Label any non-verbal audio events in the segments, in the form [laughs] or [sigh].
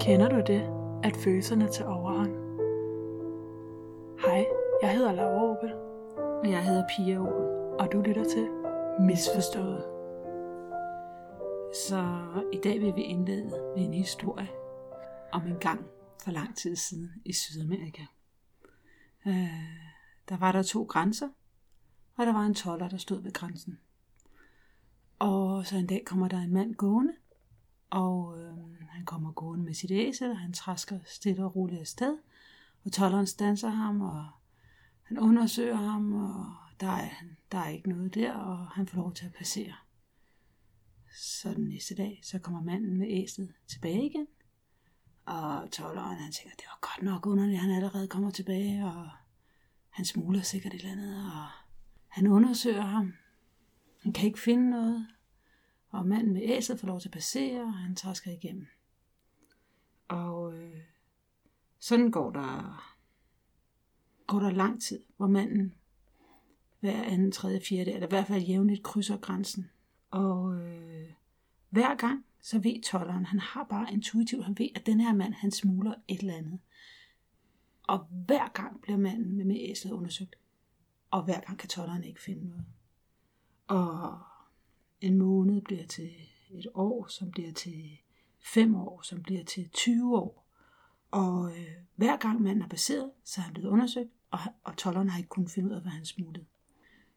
Kender du det, at følelserne tager overhånd? Hej, jeg hedder Laura Opel. Og jeg hedder Pia Opel. Og du lytter til Misforstået. Så i dag vil vi indlede med en historie om en gang for lang tid siden i Sydamerika. Øh, der var der to grænser, og der var en toller, der stod ved grænsen. Og så en dag kommer der en mand gående, og øh, han kommer gående med sit æsel, og han træsker stille og roligt afsted. Og tolleren stanser ham, og han undersøger ham, og der er, der er ikke noget der, og han får lov til at passere. Så den næste dag, så kommer manden med æslet tilbage igen. Og tolleren, han tænker, det var godt nok underligt, han allerede kommer tilbage, og han smuler sikkert et eller andet, og han undersøger ham. Han kan ikke finde noget, og manden med æslet får lov til at passere, og han træsker igennem. Og øh, sådan går der, går der lang tid, hvor manden hver anden, tredje, fjerde, eller i hvert fald jævnligt krydser grænsen. Og øh, hver gang, så ved tolleren, han har bare intuitivt, han ved, at den her mand, han smuler et eller andet. Og hver gang bliver manden med, med æslet undersøgt. Og hver gang kan tolleren ikke finde noget. Og en måned bliver til et år, som bliver til fem år, som bliver til 20 år. Og øh, hver gang manden er baseret, så er han blevet undersøgt, og, og tolleren har ikke kunnet finde ud af, hvad han smuttede.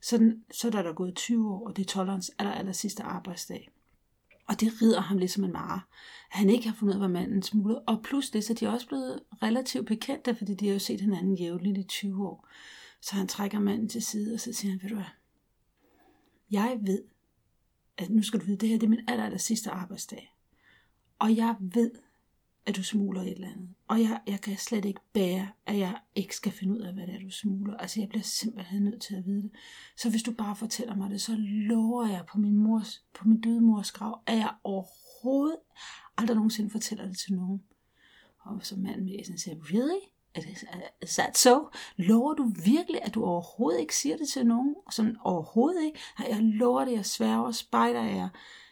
Så, så der er der gået 20 år, og det er tollerens aller, aller sidste arbejdsdag. Og det rider ham ligesom en mare, at han ikke har fundet ud af, hvad manden smuttede. Og pludselig så er de også blevet relativt bekendte, fordi de har jo set hinanden jævnligt i 20 år. Så han trækker manden til side, og så siger han, ved du hvad, jeg ved, at nu skal du vide, det her det er min aller, aller sidste arbejdsdag. Og jeg ved, at du smuler et eller andet. Og jeg, jeg kan slet ikke bære, at jeg ikke skal finde ud af, hvad det er, du smuler. Altså, jeg bliver simpelthen nødt til at vide det. Så hvis du bare fortæller mig det, så lover jeg på min, mors, på min døde mors grav, at jeg overhovedet aldrig nogensinde fortæller det til nogen. Og så manden med æsen siger, really? Is that so? Lover du virkelig, at du overhovedet ikke siger det til nogen? Sådan overhovedet ikke? Jeg lover det, jeg sværger, spejder jeg.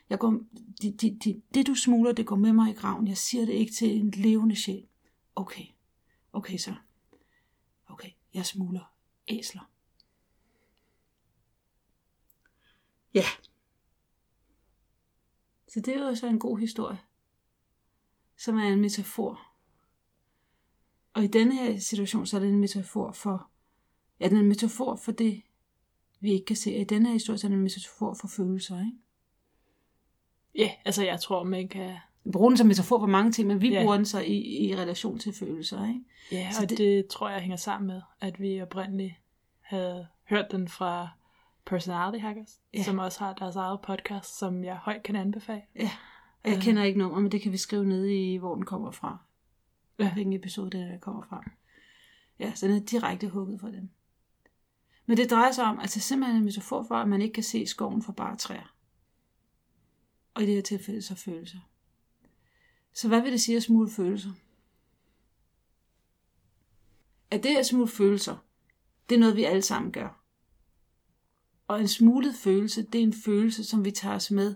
jeg går, det, det, det, det du smuler, det går med mig i graven. Jeg siger det ikke til en levende sjæl. Okay, okay så. Okay, jeg smuler æsler. Ja. Så det er jo så en god historie, som er en metafor og i denne her situation, så er det en metafor for, ja, den er en metafor for det, vi ikke kan se. Og i denne her historie, så er det en metafor for følelser, ikke? Ja, altså jeg tror, man kan... Vi bruger den som metafor for mange ting, men vi ja. bruger den så i, i relation til følelser, ikke? Ja, så og det... det tror jeg hænger sammen med, at vi oprindeligt havde hørt den fra Personality Hackers, ja. som også har deres eget podcast, som jeg højt kan anbefale. Ja, jeg kender ikke nummer, men det kan vi skrive ned i, hvor den kommer fra ja. hvilken episode det kommer fra. Ja, så den er direkte hugget fra dem. Men det drejer sig om, altså simpelthen en metafor for, at man ikke kan se skoven for bare træer. Og i det her tilfælde så følelser. Så hvad vil det sige at smule følelser? At det at smule følelser, det er noget, vi alle sammen gør. Og en smuglet følelse, det er en følelse, som vi tager os med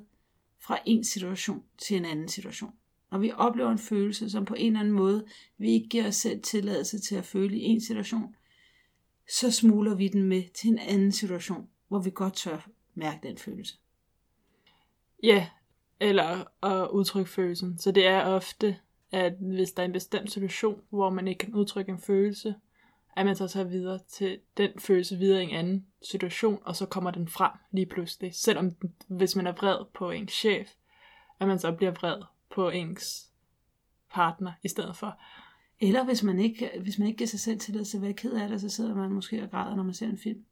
fra en situation til en anden situation og vi oplever en følelse, som på en eller anden måde vi ikke giver os selv tilladelse til at føle i en situation, så smuler vi den med til en anden situation, hvor vi godt tør mærke den følelse. Ja, eller at udtrykke følelsen. Så det er ofte, at hvis der er en bestemt situation, hvor man ikke kan udtrykke en følelse, at man så tager videre til den følelse videre i en anden situation, og så kommer den frem lige pludselig. Selvom hvis man er vred på en chef, at man så bliver vred på ens partner i stedet for. Eller hvis man ikke, hvis man ikke giver sig selv til at være ked af det, så sidder man måske og græder, når man ser en film.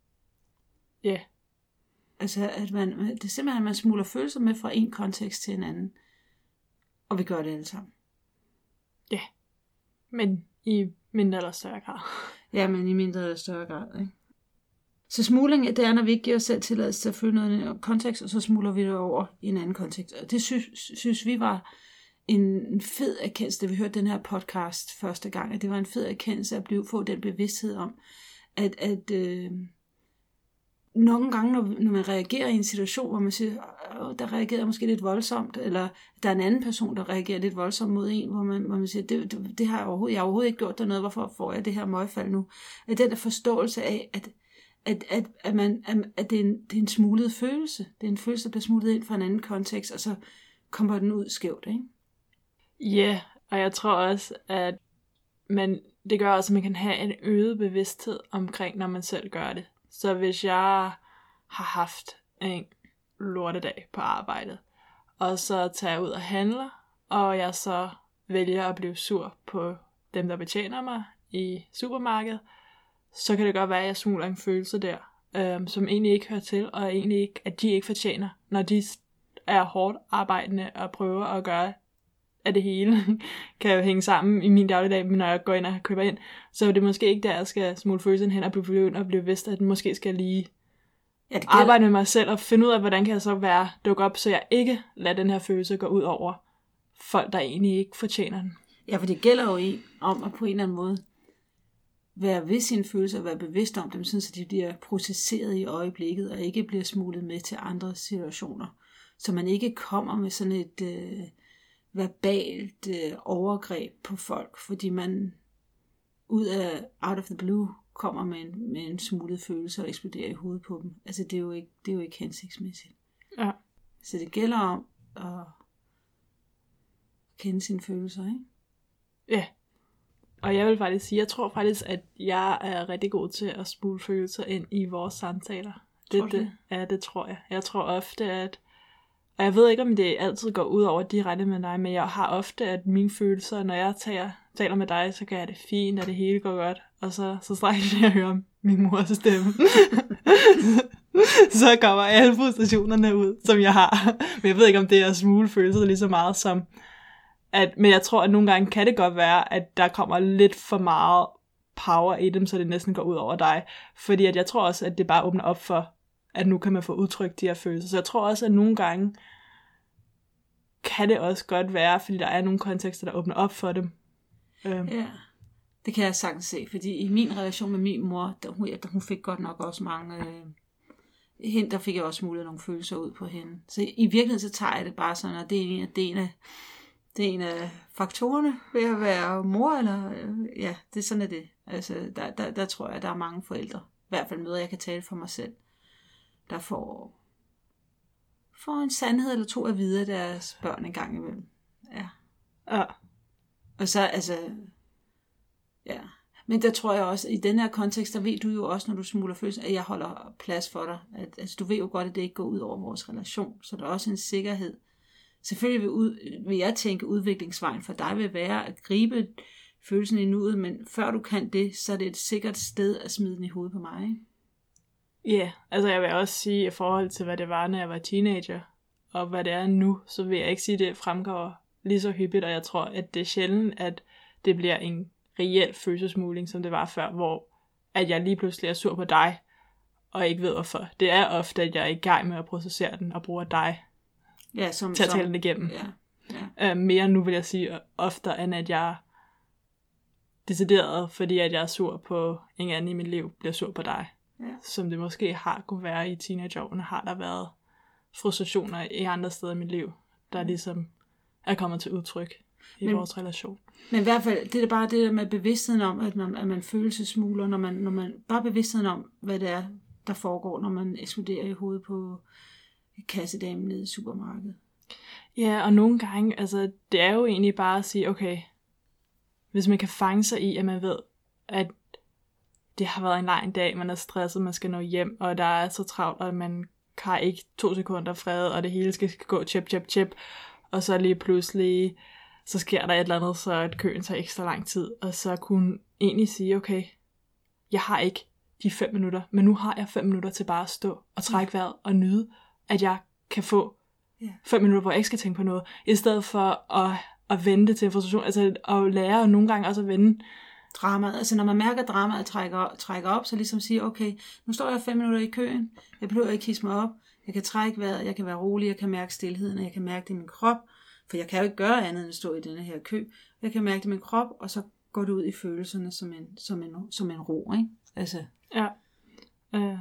Ja. Yeah. Altså, at man, det er simpelthen, at man smuler følelser med fra en kontekst til en anden. Og vi gør det alle sammen. Ja. Men i mindre eller større grad. Ja, men i mindre eller større grad, ikke? Så smugling, det er, når vi ikke giver os selv tilladelse til at føle noget i en kontekst, og så smuler vi det over i en anden kontekst. Og det synes, synes vi var en fed erkendelse, da vi hørte den her podcast første gang, at det var en fed erkendelse at blive, få den bevidsthed om, at, at øh, nogle gange, når, når man reagerer i en situation, hvor man siger, Åh, der reagerer jeg måske lidt voldsomt, eller der er en anden person, der reagerer lidt voldsomt mod en, hvor man, hvor man siger, det, det, det har jeg overhovedet, jeg har overhovedet ikke gjort der noget, hvorfor får jeg det her møgfald nu? At den der forståelse af, at, at, at, at, man, at, at det, er en, det er en smuglet følelse. Det er en følelse, der bliver smuglet ind fra en anden kontekst, og så kommer den ud skævt, ikke? Ja, yeah, og jeg tror også, at man, det gør også, at man kan have en øget bevidsthed omkring, når man selv gør det. Så hvis jeg har haft en lortedag på arbejdet, og så tager jeg ud og handler, og jeg så vælger at blive sur på dem, der betjener mig i supermarkedet, så kan det godt være, at jeg smugler en følelse der, øhm, som egentlig ikke hører til, og egentlig ikke, at de ikke fortjener, når de er hårdt arbejdende og prøver at gøre at det hele [laughs] kan jo hænge sammen i min dagligdag, men når jeg går ind og køber ind, så er det måske ikke der, jeg skal smule følelsen hen og blive begyndt og blive bevidst, at den måske skal lige ja, det arbejde med mig selv og finde ud af, hvordan kan jeg så være dukke op, så jeg ikke lader den her følelse gå ud over folk, der egentlig ikke fortjener den. Ja, for det gælder jo i, om at på en eller anden måde være ved sine følelser og være bevidst om dem, sådan så de bliver processeret i øjeblikket og ikke bliver smuglet med til andre situationer. Så man ikke kommer med sådan et øh, verbalt øh, overgreb på folk, fordi man ud af out of the blue kommer med en, med en smuglet følelse og eksploderer i hovedet på dem. Altså det er jo ikke, det er jo ikke hensigtsmæssigt. Ja. Så det gælder om at kende sine følelser, ikke? Ja. Og jeg vil faktisk sige, jeg tror faktisk, at jeg er rigtig god til at spule følelser ind i vores samtaler. Det, tror det, ja, det tror jeg. Jeg tror ofte, at og jeg ved ikke, om det altid går ud over direkte med dig, men jeg har ofte, at mine følelser, når jeg tager, taler med dig, så kan jeg det fint, og det hele går godt. Og så, så straks jeg hører min mors stemme. [laughs] så kommer alle frustrationerne ud, som jeg har. Men jeg ved ikke, om det er smule følelser lige så meget som... At, men jeg tror, at nogle gange kan det godt være, at der kommer lidt for meget power i dem, så det næsten går ud over dig. Fordi at jeg tror også, at det bare åbner op for, at nu kan man få udtrykt de her følelser. Så jeg tror også, at nogle gange kan det også godt være, fordi der er nogle kontekster, der åbner op for dem. Øhm. Ja, det kan jeg sagtens se, fordi i min relation med min mor, der, hun, der, hun fik godt nok også mange... Øh, hende, der fik jeg også mulighed nogle følelser ud på hende. Så i virkeligheden, så tager jeg det bare sådan, at det er en, det er en af, det er en af faktorerne ved at være mor, eller øh, ja, det er sådan er det. Altså, der, der, der tror jeg, der er mange forældre, i hvert fald møder, jeg kan tale for mig selv, der får, får en sandhed eller to at vide af deres børn en gang imellem. Ja. Ja. Og så, altså, ja. Men der tror jeg også, i den her kontekst, der ved du jo også, når du smuler følelser, at jeg holder plads for dig. At, altså, du ved jo godt, at det ikke går ud over vores relation. Så der er også en sikkerhed. Selvfølgelig vil, ud, vil jeg tænke, udviklingsvejen for dig vil være at gribe følelsen i nuet, men før du kan det, så er det et sikkert sted at smide den i hovedet på mig. Ikke? Ja, yeah, altså jeg vil også sige, i forhold til hvad det var, når jeg var teenager, og hvad det er nu, så vil jeg ikke sige, at det fremgår lige så hyppigt, og jeg tror, at det er sjældent, at det bliver en reel følelsesmuling, som det var før, hvor at jeg lige pludselig er sur på dig, og ikke ved hvorfor. Det er ofte, at jeg er i gang med at processere den, og bruger dig ja, som, til at som, tale den igennem. Ja, ja. Øh, mere nu vil jeg sige ofte, end at jeg decideret, fordi at jeg er sur på en anden i mit liv, bliver sur på dig ja. som det måske har kunne være i teenageårene, har der været frustrationer i andre steder i mit liv, der ligesom er kommet til udtryk i men, vores relation. Men i hvert fald, det er bare det der med bevidstheden om, at man, at man følelsesmuler, når man, når man bare bevidstheden om, hvad det er, der foregår, når man eksploderer i hovedet på kassedamen nede i supermarkedet. Ja, og nogle gange, altså, det er jo egentlig bare at sige, okay, hvis man kan fange sig i, at man ved, at det har været en lang dag, man er stresset, man skal nå hjem, og der er så travlt, at man har ikke to sekunder fred, og det hele skal gå chip, chip, chip, og så lige pludselig, så sker der et eller andet, så at køen tager ekstra lang tid, og så kunne egentlig sige, okay, jeg har ikke de fem minutter, men nu har jeg fem minutter til bare at stå og trække vejret og nyde, at jeg kan få fem minutter, hvor jeg ikke skal tænke på noget, i stedet for at, at vente til en frustration, altså at lære nogle gange også at vende dramaet. Altså når man mærker, at dramaet trækker, trækker op, så ligesom sige, okay, nu står jeg fem minutter i køen, jeg behøver ikke hisse mig op, jeg kan trække vejret, jeg kan være rolig, jeg kan mærke stillheden, og jeg kan mærke det i min krop, for jeg kan jo ikke gøre andet end at stå i denne her kø. Jeg kan mærke det i min krop, og så går det ud i følelserne som en, som en, som en ro, ikke? Altså. Ja. Øh.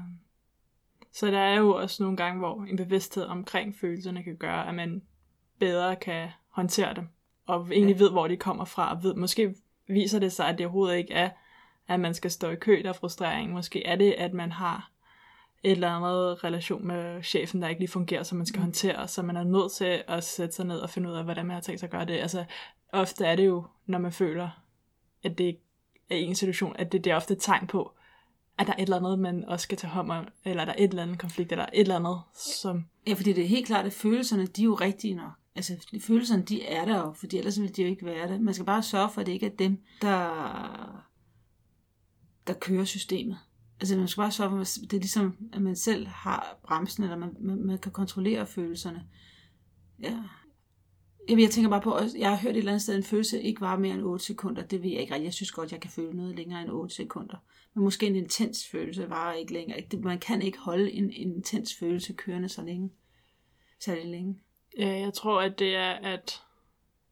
Så der er jo også nogle gange, hvor en bevidsthed omkring følelserne kan gøre, at man bedre kan håndtere dem, og egentlig Ja. ved, hvor de kommer fra, og ved, måske viser det sig, at det overhovedet ikke er, at man skal stå i kø, der er frustrering. Måske er det, at man har et eller andet relation med chefen, der ikke lige fungerer, som man skal Mm. håndtere, så man er nødt til at sætte sig ned og finde ud af, hvordan man har tænkt sig at gøre det. Altså, ofte er det jo, når man føler, at det er en situation, at det, det er ofte et tegn på, at der er et eller andet, man også skal tage hånd om, eller der er et eller andet konflikt, eller et eller andet, som... Ja, fordi det er helt klart, at følelserne, de er jo rigtige nok. Altså, følelserne, de er der jo, fordi ellers ville de jo ikke være der. Man skal bare sørge for, at det ikke er dem, der, der kører systemet. Altså, man skal bare sørge for, at det er ligesom, at man selv har bremsen, eller man, man, man kan kontrollere følelserne. Ja. Jamen, jeg tænker bare på, at jeg har hørt et eller andet sted, at en følelse ikke var mere end 8 sekunder. Det ved jeg ikke rigtigt. Jeg synes godt, jeg kan føle noget længere end 8 sekunder. Men måske en intens følelse varer ikke længere. Man kan ikke holde en, en intens følelse kørende så længe. Særlig længe. Ja, jeg tror, at det er, at...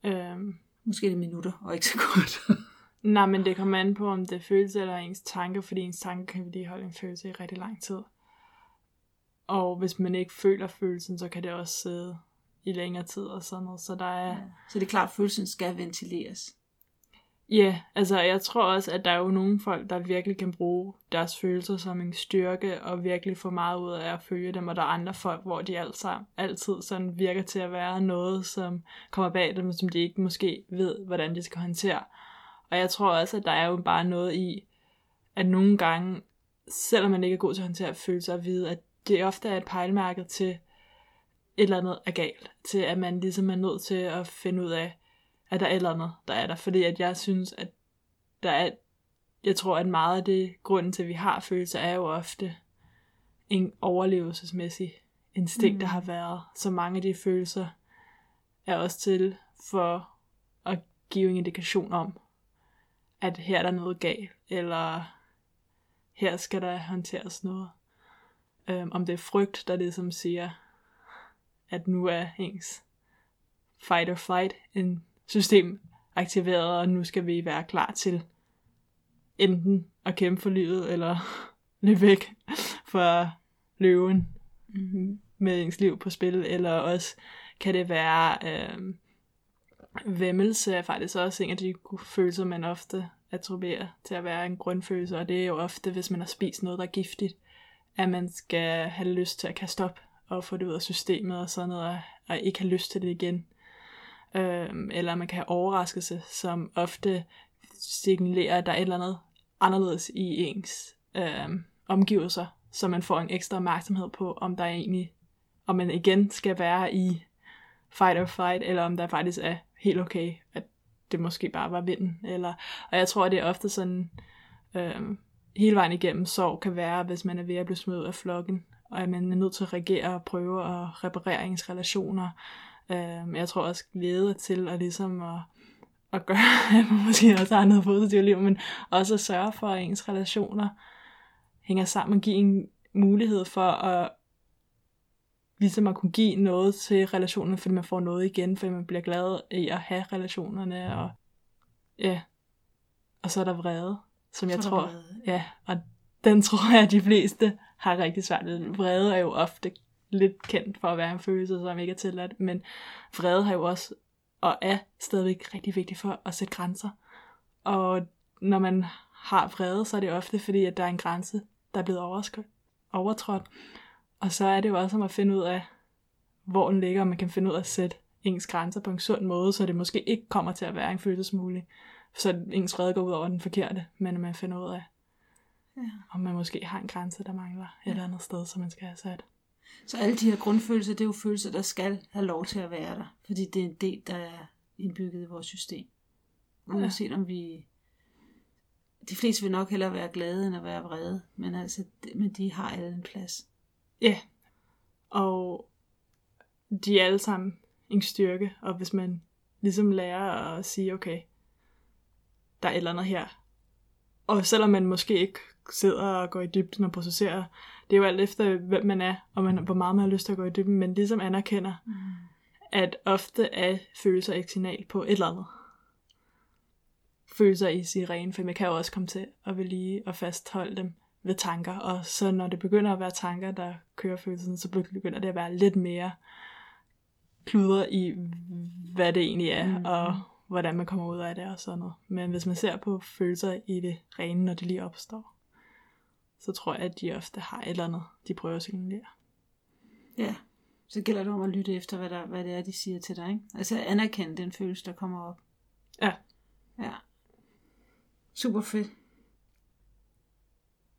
Øhm, Måske er det minutter, og ikke sekunder. [laughs] nej, men det kommer an på, om det er følelse eller ens tanker, fordi ens tanker kan vedligeholde en følelse i rigtig lang tid. Og hvis man ikke føler følelsen, så kan det også sidde i længere tid og sådan noget. Så der er... Ja. Så det er klart, at følelsen skal ventileres. Ja, altså jeg tror også, at der er jo nogle folk, der virkelig kan bruge deres følelser som en styrke, og virkelig få meget ud af at følge dem, og der er andre folk, hvor de altså altid sådan virker til at være noget, som kommer bag dem, som de ikke måske ved, hvordan de skal håndtere. Og jeg tror også, at der er jo bare noget i, at nogle gange, selvom man ikke er god til at håndtere følelser, at vide, at det ofte er et pejlemærke til et eller andet er galt, til at man ligesom er nødt til at finde ud af, at der er et eller andet, der er der. Fordi at jeg synes, at der er, jeg tror, at meget af det, grunden til, at vi har følelser, er jo ofte en overlevelsesmæssig instinkt, mm. der har været. Så mange af de følelser er også til for at give en indikation om, at her er der noget galt, eller her skal der håndteres noget. Øhm, om det er frygt, der ligesom siger, at nu er ens fight or flight en system aktiveret, og nu skal vi være klar til enten at kæmpe for livet, eller [laughs] løbe væk fra løven Mm-hmm. med ens liv på spil, eller også kan det være øh, væmmelse er faktisk også en af de følelser, man ofte attribuerer til at være en grundfølelse, og det er jo ofte, hvis man har spist noget, der er giftigt, at man skal have lyst til at kaste op og få det ud af systemet og sådan noget, og, og ikke have lyst til det igen. Øhm, eller man kan have overraskelse, som ofte signalerer, at der er et eller andet anderledes i ens øhm, omgivelser, så man får en ekstra opmærksomhed på, om der er egentlig, om man igen skal være i fight or flight, eller om der faktisk er helt okay, at det måske bare var vinden. Eller, og jeg tror, det er ofte sådan, øhm, hele vejen igennem sorg kan være, hvis man er ved at blive smidt ud af flokken, og at man er nødt til at reagere og prøve at reparere ens relationer. Øhm, jeg tror også glæde til at ligesom at, at gøre, [laughs] at man måske også har noget positivt liv, men også at sørge for, at ens relationer hænger sammen og give en mulighed for at ligesom at kunne give noget til relationen, fordi man får noget igen, fordi man bliver glad i at have relationerne, og ja, og så er der vrede, som jeg Så tror, vrede. ja, og den [laughs] tror jeg, at de fleste har rigtig svært ved. Vrede er jo ofte lidt kendt for at være en følelse, som ikke er tilladt, men vrede har jo også, og er stadigvæk rigtig vigtigt for at sætte grænser. Og når man har vrede, så er det ofte fordi, at der er en grænse, der er blevet overtrådt. Og så er det jo også om at finde ud af, hvor den ligger, og man kan finde ud af at sætte ens grænser på en sund måde, så det måske ikke kommer til at være en følelsesmulig. Så ens vrede går ud over den forkerte, men man finder ud af, Ja. om man måske har en grænse, der mangler et eller andet sted, som man skal have sat. Så alle de her grundfølelser, det er jo følelser, der skal have lov til at være der. Fordi det er en del, der er indbygget i vores system. Uanset om vi... De fleste vil nok hellere være glade, end at være vrede. Men altså, men de har alle en plads. Ja, og de er alle sammen en styrke, og hvis man ligesom lærer at sige, okay, der er et eller andet her, og selvom man måske ikke sidder og går i dybden og processerer, det er jo alt efter, hvem man er, og man, hvor meget man har lyst til at gå i dybden, men ligesom anerkender, Mm. at ofte er følelser et signal på et eller andet. Følelser i sirene, for man kan jo også komme til at vil lige og fastholde dem, ved tanker, og så når det begynder at være tanker, der kører følelsen, så begynder det at være lidt mere kluder i, hvad det egentlig er, mm. og hvordan man kommer ud af det og sådan noget. Men hvis man ser på følelser i det rene, når de lige opstår, så tror jeg, at de ofte har et eller andet, de prøver at signalere. Ja, så gælder det om at lytte efter, hvad, der, hvad det er, de siger til dig. Ikke? Altså anerkende den følelse, der kommer op. Ja. Ja. Super fedt.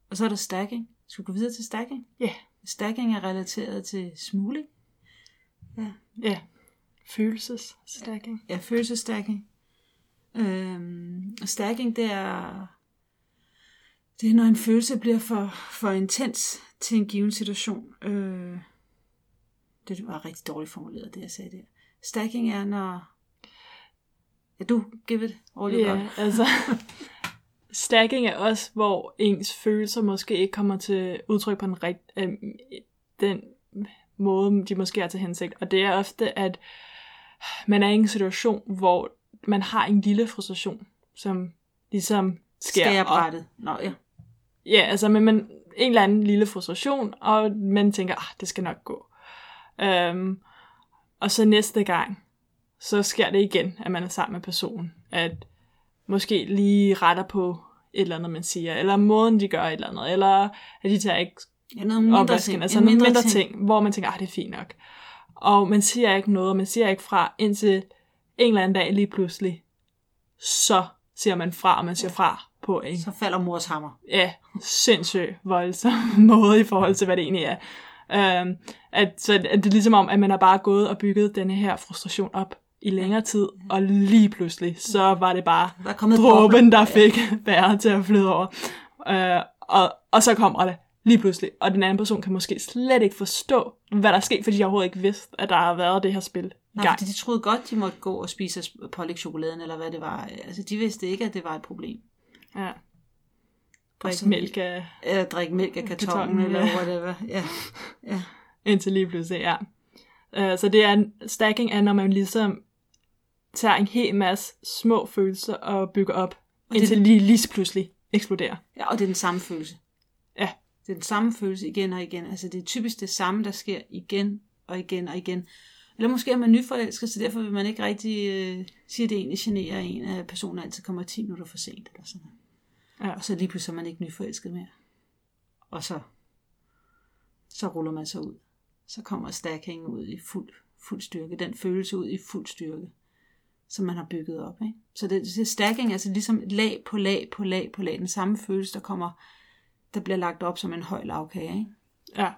Og så er der stacking. Skal du gå videre til stacking? Ja. Yeah. Stacking er relateret til smugling. Ja. Ja. Følelsesstacking. Ja, følelsesstacking. Øhm, stacking, det er, det er, når en følelse bliver for, for intens til en given situation. Øh, det var rigtig dårligt formuleret, det jeg sagde der. Stacking er, når... Ja, du, give it all Ja, yeah, altså... [laughs] stacking er også, hvor ens følelser måske ikke kommer til udtryk på den, rigt, øh, den måde, de måske er til hensigt. Og det er ofte, at man er i en situation, hvor man har en lille frustration, som ligesom sker. Skærebrættet. Nå, ja. Ja, altså, men man, en eller anden lille frustration, og man tænker, ah, det skal nok gå. Um, og så næste gang, så sker det igen, at man er sammen med personen. At måske lige retter på et eller andet, man siger, eller måden, de gør et eller andet, eller at de tager ikke ja, noget mindre ting. altså nogle mindre, mindre ting. ting, hvor man tænker, ah, det er fint nok. Og man siger ikke noget, og man siger ikke fra, indtil en eller anden dag lige pludselig, så siger man fra, og man siger fra på en... Så falder mors hammer. Ja, sindssygt voldsom [laughs] måde i forhold til, hvad det egentlig er. Um, at, så at det er ligesom om, at man har bare gået og bygget denne her frustration op i længere tid, og lige pludselig, så var det bare der kommet dråben, der fik [laughs] bæret til at flyde over. Uh, og, og så kommer det lige pludselig, og den anden person kan måske slet ikke forstå, hvad der er sket, fordi de overhovedet ikke vidste, at der har været det her spil Nej, fordi de troede godt, de måtte gå og spise pålæg chokoladen, eller hvad det var. Altså, de vidste ikke, at det var et problem. Ja. Drik mælk af... Ja, drik mælk af kartongen, eller ja. whatever. Ja. ja. Indtil lige pludselig, ja. Uh, så det er, stacking er, når man ligesom tager en hel masse små følelser og bygger op, og indtil det, lige, lige pludselig eksploderer. Ja, og det er den samme følelse. Ja. Det er den samme følelse igen og igen. Altså det er typisk det samme, der sker igen og igen og igen. Eller måske er man nyforelsket, så derfor vil man ikke rigtig øh, sige, at det egentlig generer en, at personen altid kommer 10 minutter for sent. Eller sådan Ja. Og så lige pludselig er man ikke nyforelsket mere. Og så, så ruller man sig ud. Så kommer stacking ud i fuld, fuld styrke. Den følelse ud i fuld styrke, som man har bygget op. Ikke? Så det, det er stacking, altså ligesom lag på lag på lag på lag. Den samme følelse, der kommer, der bliver lagt op som en høj lavkage. Ikke? Ja.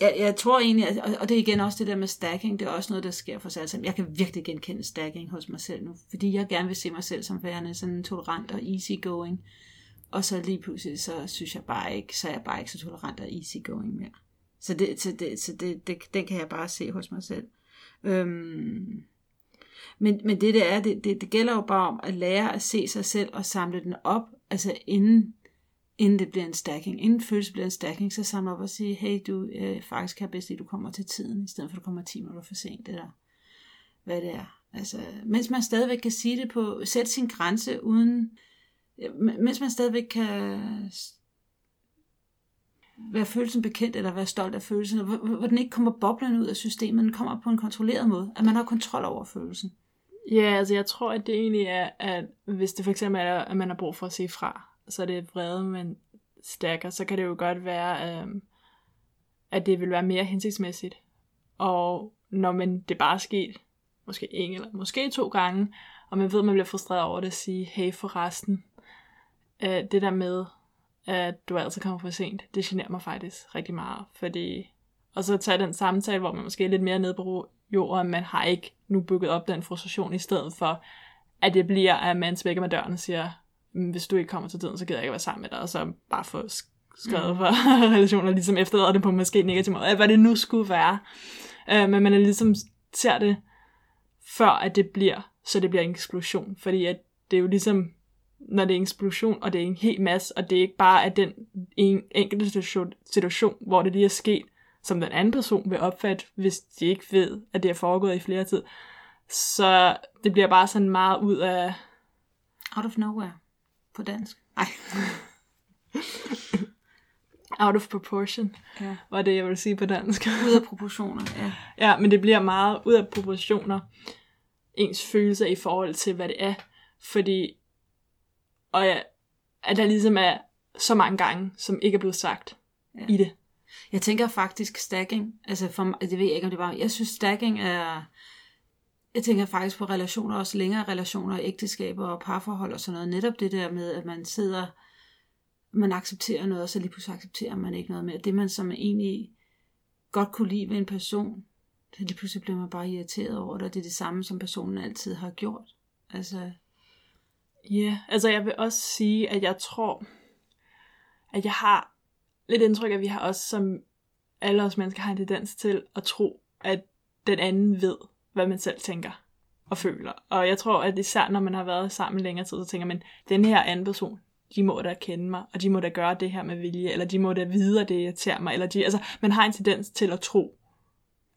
Jeg, jeg tror egentlig, og det er igen også det der med stacking, det er også noget, der sker for sig alle sammen. Jeg kan virkelig genkende stacking hos mig selv nu, fordi jeg gerne vil se mig selv som værende sådan tolerant og easygoing. Og så lige pludselig, så synes jeg bare ikke, så er jeg bare ikke så tolerant og easygoing mere. Så, det, så, det, så det, det, den kan jeg bare se hos mig selv. Øhm, men, men det det er, det, det, det gælder jo bare om at lære at se sig selv og samle den op, altså inden inden det bliver en stacking. Inden følelsen bliver en stacking, så samler op og sige, hey du, øh, faktisk kan jeg bedst lide, du kommer til tiden, i stedet for at du kommer 10 minutter for sent, eller hvad det er. Altså, mens man stadigvæk kan sige det på, sætte sin grænse uden, mens man stadigvæk kan være følelsen bekendt, eller være stolt af følelsen, hvor, den ikke kommer boblende ud af systemet, den kommer på en kontrolleret måde, at man har kontrol over følelsen. Ja, altså jeg tror, at det egentlig er, at hvis det for eksempel er, at man har brug for at sige fra, så er det vrede, man stærker, så kan det jo godt være, øh, at det vil være mere hensigtsmæssigt. Og når man, det bare er sket, måske en eller måske to gange, og man ved, at man bliver frustreret over det, at sige, hey forresten, øh, det der med, at du altid kommer for sent, det generer mig faktisk rigtig meget, fordi, og så tage den samtale, hvor man måske er lidt mere nede på jorden, man har ikke nu bygget op den frustration, i stedet for, at det bliver, at man smækker med døren og siger, Mm, hvis du ikke kommer til tiden, så gider jeg ikke være sammen med dig, og så bare få skrevet mm. for [laughs] relationer, ligesom efterlader det på måske negativ måde, hvad det nu skulle være. Uh, men man er ligesom ser det, før at det bliver, så det bliver en eksplosion, fordi at det er jo ligesom, når det er en eksplosion, og det er en hel masse, og det er ikke bare at den en enkelte situation, hvor det lige er sket, som den anden person vil opfatte, hvis de ikke ved, at det er foregået i flere tid. Så det bliver bare sådan meget ud af... Out of nowhere på dansk. Nej. [laughs] Out of proportion, Ja. var det, jeg ville sige på dansk. [laughs] Ud af proportioner, ja. Ja, men det bliver meget ud af proportioner, ens følelser i forhold til, hvad det er. Fordi, og at der ligesom er så mange gange, som ikke er blevet sagt Ja. i det. Jeg tænker faktisk stacking, altså for, det ved jeg ikke, om det var, jeg synes stacking er, jeg tænker faktisk på relationer, også længere relationer, ægteskaber og parforhold og sådan noget. Netop det der med, at man sidder, man accepterer noget, og så lige pludselig accepterer man ikke noget mere. Det man som egentlig godt kunne lide ved en person, så lige pludselig bliver man bare irriteret over det, og det er det samme, som personen altid har gjort. Altså, Ja, yeah. altså jeg vil også sige, at jeg tror, at jeg har lidt indtryk at vi har også som alle os mennesker har en tendens til at tro, at den anden ved, hvad man selv tænker og føler. Og jeg tror, at især når man har været sammen længere tid, så tænker man, den her anden person, de må da kende mig, og de må da gøre det her med vilje, eller de må da vide, at det irriterer mig, eller de, altså, man har en tendens til at tro,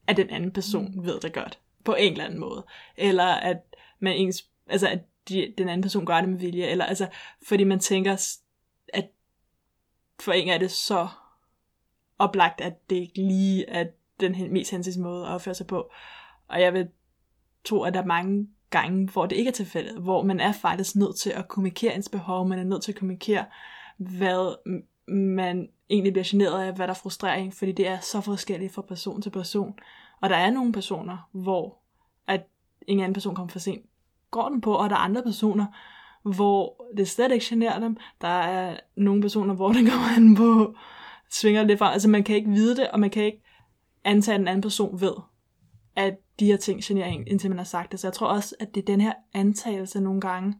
at den anden person mm. ved det godt, på en eller anden måde. Eller at man ens, altså at de, den anden person gør det med vilje, eller altså, fordi man tænker, at for en er det så oplagt, at det ikke lige er den mest hensigts måde at opføre sig på. Og jeg vil tro, at der er mange gange, hvor det ikke er tilfældet, hvor man er faktisk nødt til at kommunikere ens behov, man er nødt til at kommunikere, hvad man egentlig bliver generet af, hvad der frustrerer en, fordi det er så forskelligt fra person til person. Og der er nogle personer, hvor at ingen anden person kommer for sent, går den på, og der er andre personer, hvor det slet ikke generer dem. Der er nogle personer, hvor [laughs] den kommer an på, svinger lidt fra. Altså man kan ikke vide det, og man kan ikke antage, at den anden person ved, at de her ting generer en, indtil man har sagt det. Så jeg tror også, at det er den her antagelse nogle gange,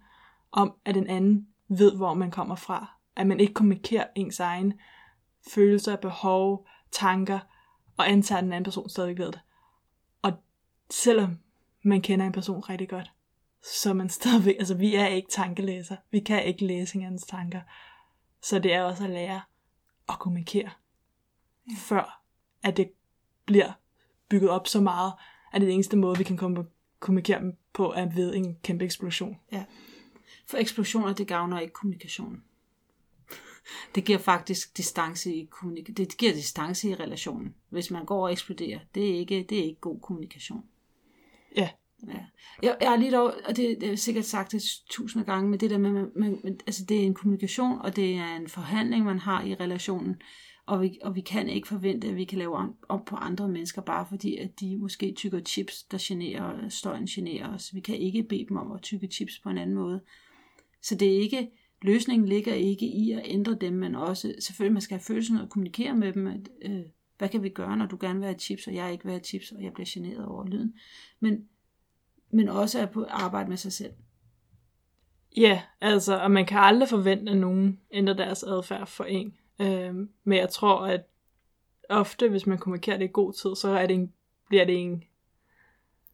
om at den anden ved, hvor man kommer fra. At man ikke kommunikerer ens egen følelser, behov, tanker, og antager, at den anden person stadig ved det. Og selvom man kender en person rigtig godt, så man stadigvæk, altså vi er ikke tankelæser. Vi kan ikke læse hinandens tanker. Så det er også at lære at kommunikere, ja. før at det bliver bygget op så meget, at det eneste måde, vi kan komme kommunikere på, er ved en kæmpe eksplosion. Ja. For eksplosioner, det gavner ikke kommunikationen. [laughs] Det giver faktisk distance i kommunik- det giver distance i relationen. Hvis man går og eksploderer, det er ikke, det er ikke god kommunikation. Ja, Jeg, jeg er lige dog, og det, det er sikkert sagt det tusind gange, men det der med, man, man, man- altså det er en kommunikation, og det er en forhandling, man har i relationen, og vi, og vi kan ikke forvente, at vi kan lave om, om på andre mennesker, bare fordi, at de måske tykker chips, der generer, støjen generer os. Vi kan ikke bede dem om at tykke chips på en anden måde. Så det er ikke, løsningen ligger ikke i at ændre dem, men også, selvfølgelig man skal have følelsen og kommunikere med dem, at, øh, hvad kan vi gøre, når du gerne vil have chips, og jeg ikke vil have chips, og jeg bliver generet over lyden. Men, men også at arbejde med sig selv. Ja, altså, og man kan aldrig forvente, at nogen ændrer deres adfærd for en. Øhm, men jeg tror, at ofte, hvis man kommunikerer det i god tid, så er det en, bliver det en...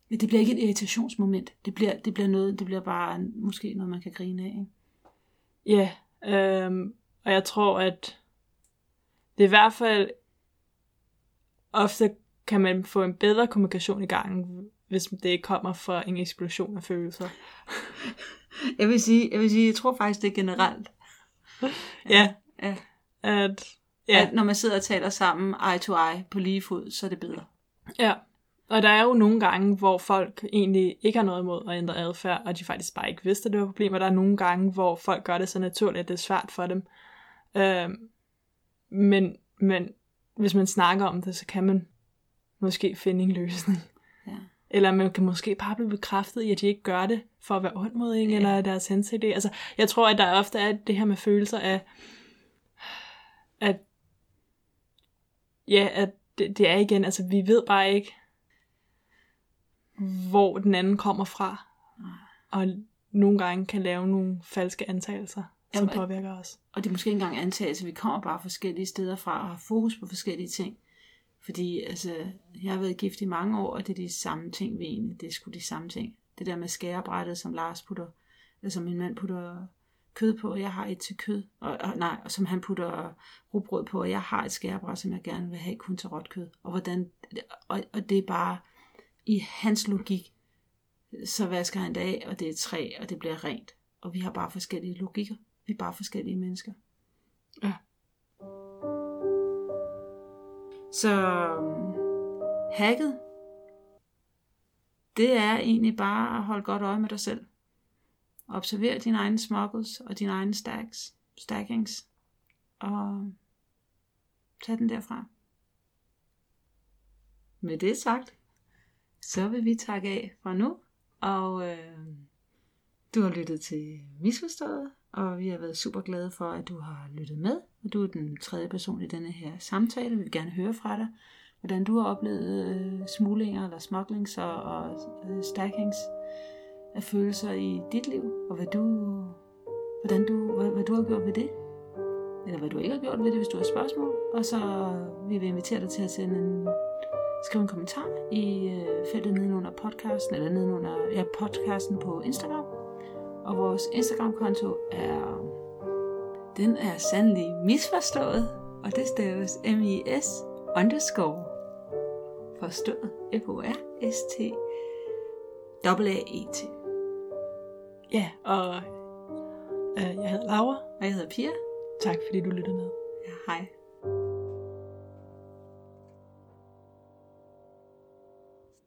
Men det bliver ikke et irritationsmoment. Det bliver, det bliver noget, det bliver bare måske noget, man kan grine af. Ikke? Ja, øhm, og jeg tror, at det er i hvert fald ofte kan man få en bedre kommunikation i gang, hvis det kommer fra en eksplosion af følelser. Jeg vil sige, jeg vil sige, jeg tror faktisk, det er generelt. Ja, Ja. at... Ja. At når man sidder og taler sammen eye to eye på lige fod, så er det bedre. Ja, og der er jo nogle gange, hvor folk egentlig ikke har noget imod at ændre adfærd, og de faktisk bare ikke vidste, at det var et problem, og der er nogle gange, hvor folk gør det så naturligt, at det er svært for dem. Øhm, men, men hvis man snakker om det, så kan man måske finde en løsning. Eller man kan måske bare blive bekræftet i, at de ikke gør det for at være ondt mod en, Ja. eller deres hensigt. Altså, jeg tror, at der ofte er det her med følelser af, at ja, at det, det er igen, altså vi ved bare ikke, hvor den anden kommer fra. Og nogle gange kan lave nogle falske antagelser, som Jamen, påvirker os. Og det er måske ikke engang antagelse, vi kommer bare forskellige steder fra og har fokus på forskellige ting. Fordi altså, jeg har været gift i mange år, og det er de samme ting, vi egentlig, det er sgu de samme ting. Det der med skærebrættet, som Lars putter, altså min mand putter kød på, og jeg har et til kød, og, og nej, og som han putter rugbrød på, og jeg har et skærebræt, som jeg gerne vil have kun til råt kød. Og, hvordan, og, og det er bare i hans logik, så vasker han det af, og det er træ, og det bliver rent. Og vi har bare forskellige logikker. Vi er bare forskellige mennesker. Ja. Så øhm, hacket, det er egentlig bare at holde godt øje med dig selv. Observer dine egne smuggles og dine egne stacks, stackings, og tag den derfra. Med det sagt, så vil vi takke af fra nu, og øh, du har lyttet til Misforstået, og vi har været super glade for, at du har lyttet med, og du er den tredje person i denne her samtale. Vi vil gerne høre fra dig, hvordan du har oplevet øh, smuglinger eller smugglings og, og øh, stackings af følelser i dit liv, og hvad du, hvordan du, hvad, hvad du har gjort ved det, eller hvad du ikke har gjort ved det, hvis du har spørgsmål. Og så vi vil invitere dig til at sende en, skrive en kommentar i øh, feltet nedenunder podcasten, eller nedenunder ja, podcasten på Instagram. Og vores Instagram-konto er, den er sandelig misforstået, og det staves M-I-S underscore forstået F-O-R-S-T A-A-E-T. Ja, og øh, jeg hedder Laura. Og jeg hedder Pia. Tak fordi du lyttede med. Ja, hej.